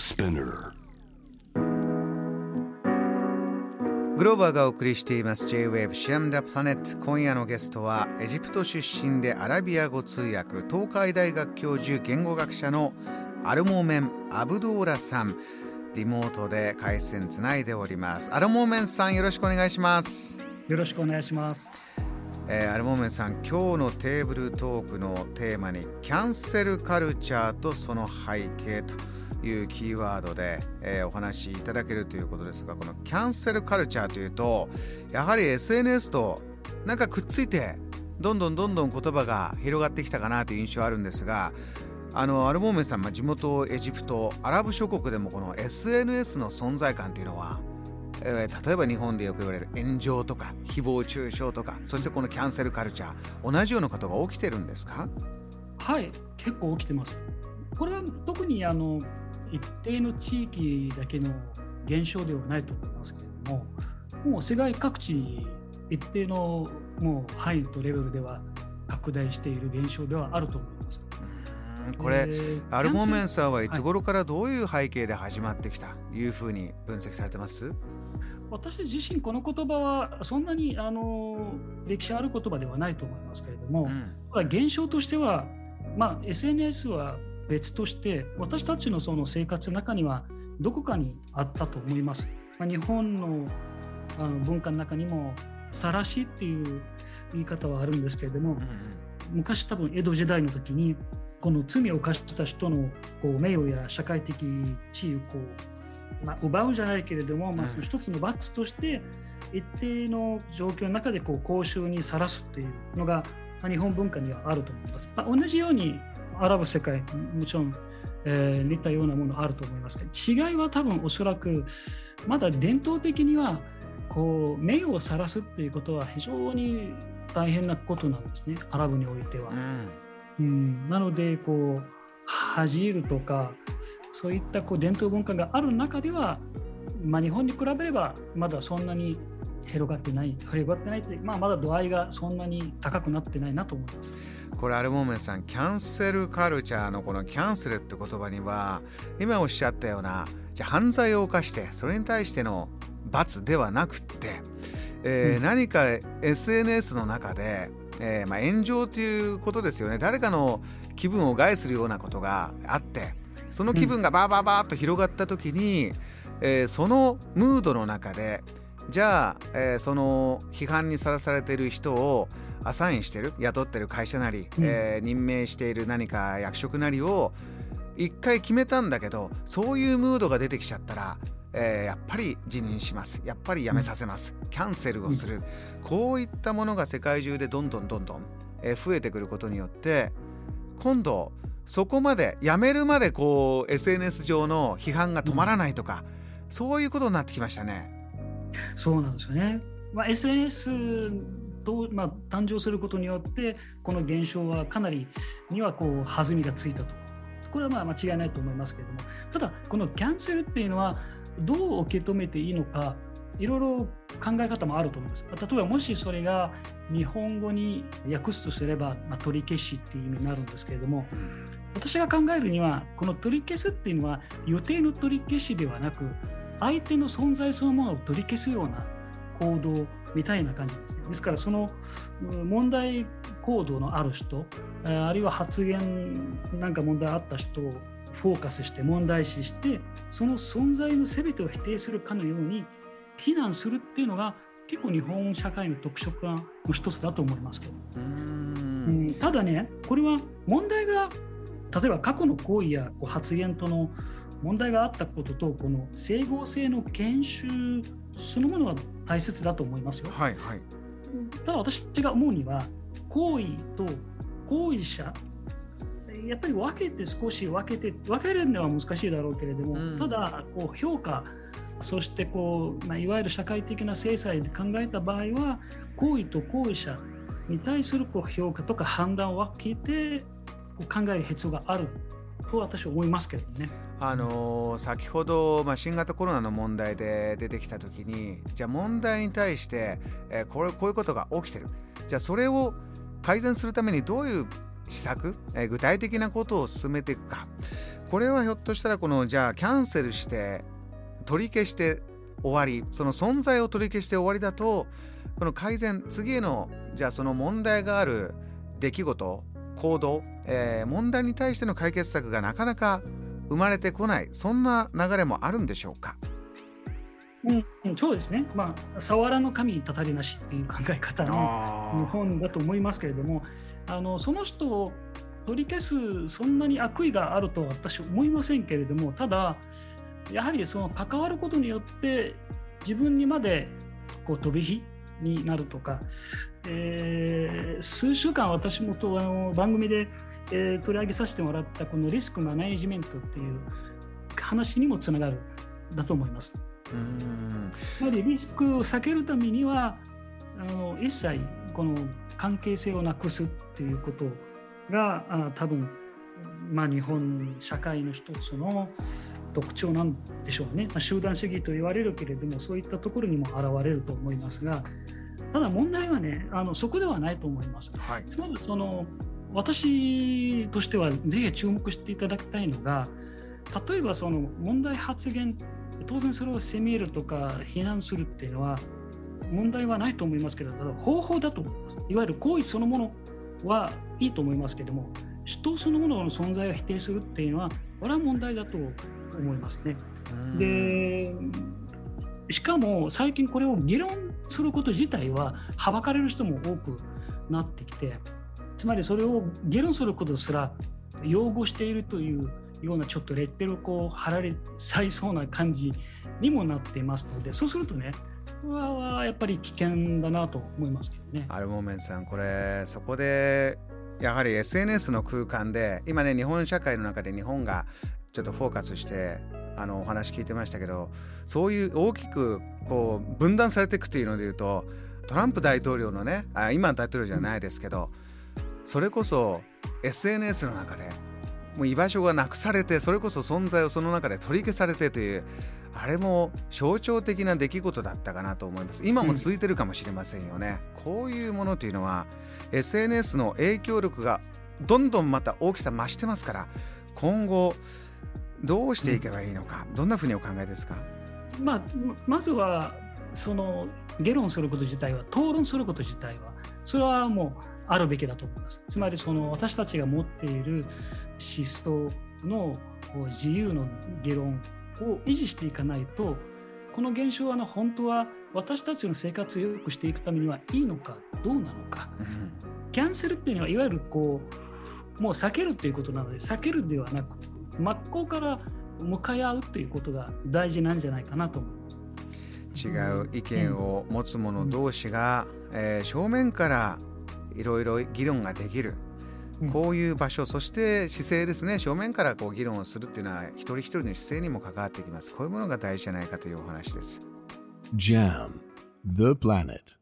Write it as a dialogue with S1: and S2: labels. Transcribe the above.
S1: Spinner.
S2: グローバーがお送りしています。J-Wave シアムダプラネット今夜のゲストはエジプト出身でアラビア語通訳東海大学教授言語学者のアルモーメン・アブドーラさん。リモートで回線つないでおります。アルモーメンさんよろしくお願いします。
S3: よろしくお願いします。
S2: えー、アルモーメンさん今日のテーブルトークのテーマにキャンセルカルチャーとその背景というキーワードで、えー、お話しいただけるということですがこのキャンセルカルチャーというとやはり SNS となんかくっついてどんどんどんどん言葉が広がってきたかなという印象あるんですがあのアルモーメンさん、まあ、地元エジプトアラブ諸国でもこの SNS の存在感というのは、えー、例えば日本でよく言われる炎上とか誹謗中傷とかそしてこのキャンセルカルチャー同じようなことが起きてるんですか？
S3: はい結構起きてます。これは特にあの一定の地域だけの現象ではないと思いますけれども、もう世界各地一定のもう範囲とレベルでは拡大している現象ではあると思います。
S2: これ、アルモメンサーはいつ頃からどういう背景で始まってきたというふうに分析されてます、はい、
S3: 私自身この言葉はそんなにあの歴史ある言葉ではないと思いますけれども、うん、現象としては、まあ、SNS は別として私たちのその生活の中にはどこかにあったと思います。まあ、日本のあの文化の中にも「さらし」っていう言い方はあるんですけれども、昔多分江戸時代の時にこの罪を犯した人のこう名誉や社会的地位をこう、まあ、奪うじゃないけれども、まあ、その一つの罰として一定の状況の中でこう公衆にさらすっていうのが日本文化にはあると思います。まあ、同じようにアラブ世界もちろん、えー、似たようなものあると思いますけど違いは多分おそらくまだ伝統的にはこう名誉を晒すっていうことは非常に大変なことなんですね。アラブにおいては。うん、うん、なのでこう恥じるとかそういったこう伝統文化がある中では、まあ、日本に比べればまだそんなに広がってない広がってないって、まあ、まだ度合いがそんなに高くなってないなと思います。
S2: これアルモメンさんキャンセルカルチャーのこのキャンセルって言葉には今おっしゃったようなじゃ犯罪を犯してそれに対しての罰ではなくって、えー、うん、何か SNS の中で、えー、まあ、炎上ということですよね誰かの気分を害するようなことがあってその気分がバーバーバーと広がった時に、うん、えー、そのムードの中でじゃあ、えその批判にさらされている人をアサインしてる雇ってる会社なり、うん、えー、任命している何か役職なりを一回決めたんだけどそういうムードが出てきちゃったら、えー、やっぱり辞任します。やっぱり辞めさせます、うん、キャンセルをする、うん、こういったものが世界中でどんどんどんどん、えー、増えてくることによって今度そこまで辞めるまでこう SNS 上の批判が止まらないとか、そういうことになってきましたね。
S3: そうなんですよね。まあ、SNS と、まあ、誕生することによってこの現象はかなりにはこう弾みがついたとこれはまあ間違いないと思いますけれどもただこのキャンセルっていうのはどう受け止めていいのかいろいろ考え方もあると思います。例えばもしそれが日本語に訳すとすれば、まあ、取り消しっていう意味になるんですけれども、私が考えるにはこの取り消すっていうのは予定の取り消しではなく相手の存在そのものを取り消すような行動みたいな感じですね。ですからその問題行動のある人あるいは発言なんか問題あった人をフォーカスして問題視してその存在の全てを否定するかのように非難するっていうのが結構日本社会の特色の一つだと思いますけどうんただねこれは問題が例えば過去の行為やこう発言との問題があったこととこの整合性の研修そのものは大切だと思いますよ。はいはい、ただ私が思うには行為と行為者やっぱり分けて少し分けて分けるのは難しいだろうけれども、うん、ただこう評価そしてこう、まあ、いわゆる社会的な制裁で考えた場合は行為と行為者に対するこう評価とか判断を分けて考える必要があると私は思いますけどね。
S2: あの、先ほど、まあ、新型コロナの問題で出てきた時にじゃあ問題に対して、えー、これこういうことが起きてるじゃあそれを改善するためにどういう施策、えー、具体的なことを進めていくかこれはひょっとしたらこのじゃあキャンセルして取り消して終わりその存在を取り消して終わりだとこの改善次へのじゃあその問題がある出来事行動、えー、問題に対しての解決策がなかなか生まれてこない。そんな流れもあるんでしょうか？
S3: うん、そうですね、まあ、触らぬ神にたたりなしっていう考え方の日本だと思いますけれども、あのその人を取り消す、そんなに悪意があるとは私は思いませんけれども、ただ、やはりその関わることによって、自分にまでこう飛び火になるとか、えー、数週間私もとあの番組で、えー、取り上げさせてもらったこのリスクマネジメントっていう話にもつながるだと思います。うんやはりリスクを避けるためにはあの一切この関係性をなくすっていうことがあ多分、まあ、日本社会の一つの特徴なんでしょうね、まあ、集団主義と言われるけれどもそういったところにも現れると思いますがただ問題はねあのそこではないと思います。はい、つまりその私としてはぜひ注目していただきたいのが例えばその問題発言当然それを責めるとか非難するっていうのは問題はないと思いますけどただ方法だと思います。いわゆる行為そのものはいいと思いますけども人そのものの存在を否定するっていうのはこれは問題だと思いますね。でしかも最近これを議論すること自体ははばかれる人も多くなってきてつまりそれを議論することすら擁護しているというようなちょっとレッテルをこう貼られさいそうな感じにもなっていますのでそうするとねはやっぱり危険だなと思いますけどね。
S2: アルモメンさんこれそこでやはり SNS の空間で今ね日本社会の中で日本がちょっとフォーカスしてあのお話聞いてましたけどそういう大きくこう分断されていくというので言うとトランプ大統領のねあ今大統領じゃないですけどそれこそ SNS の中でもう居場所がなくされてそれこそ存在をその中で取り消されてというあれも象徴的な出来事だったかなと思います。今も続いてるかもしれませんよね、うん、こういうものというのは SNS の影響力がどんどんまた大きさ増してますから今後どうしていけばいいのか、うん、どんなふうにお考えですか、
S3: まあ、まずはその議論すること自体は討論すること自体はそれはもうあるべきだと思います。つまりその私たちが持っている思想の自由の議論を維持していかないとこの現象はの本当は私たちの生活を良くしていくためにはいいのかどうなのか、キャンセルっていうのはいわゆるこうもう避けるっていうことなので避けるではなく真っ向から向かい合うということが大事なんじゃないかなと思います。
S2: 違う意見を持つ者同士が、うん、えー、正面からいろいろ議論ができる、こういう場所、そして姿勢ですね、正面からこう議論をするっていうのは、一人一人の姿勢にも関わってきます。こういうものが大事じゃないかというお話です。JAM The Planet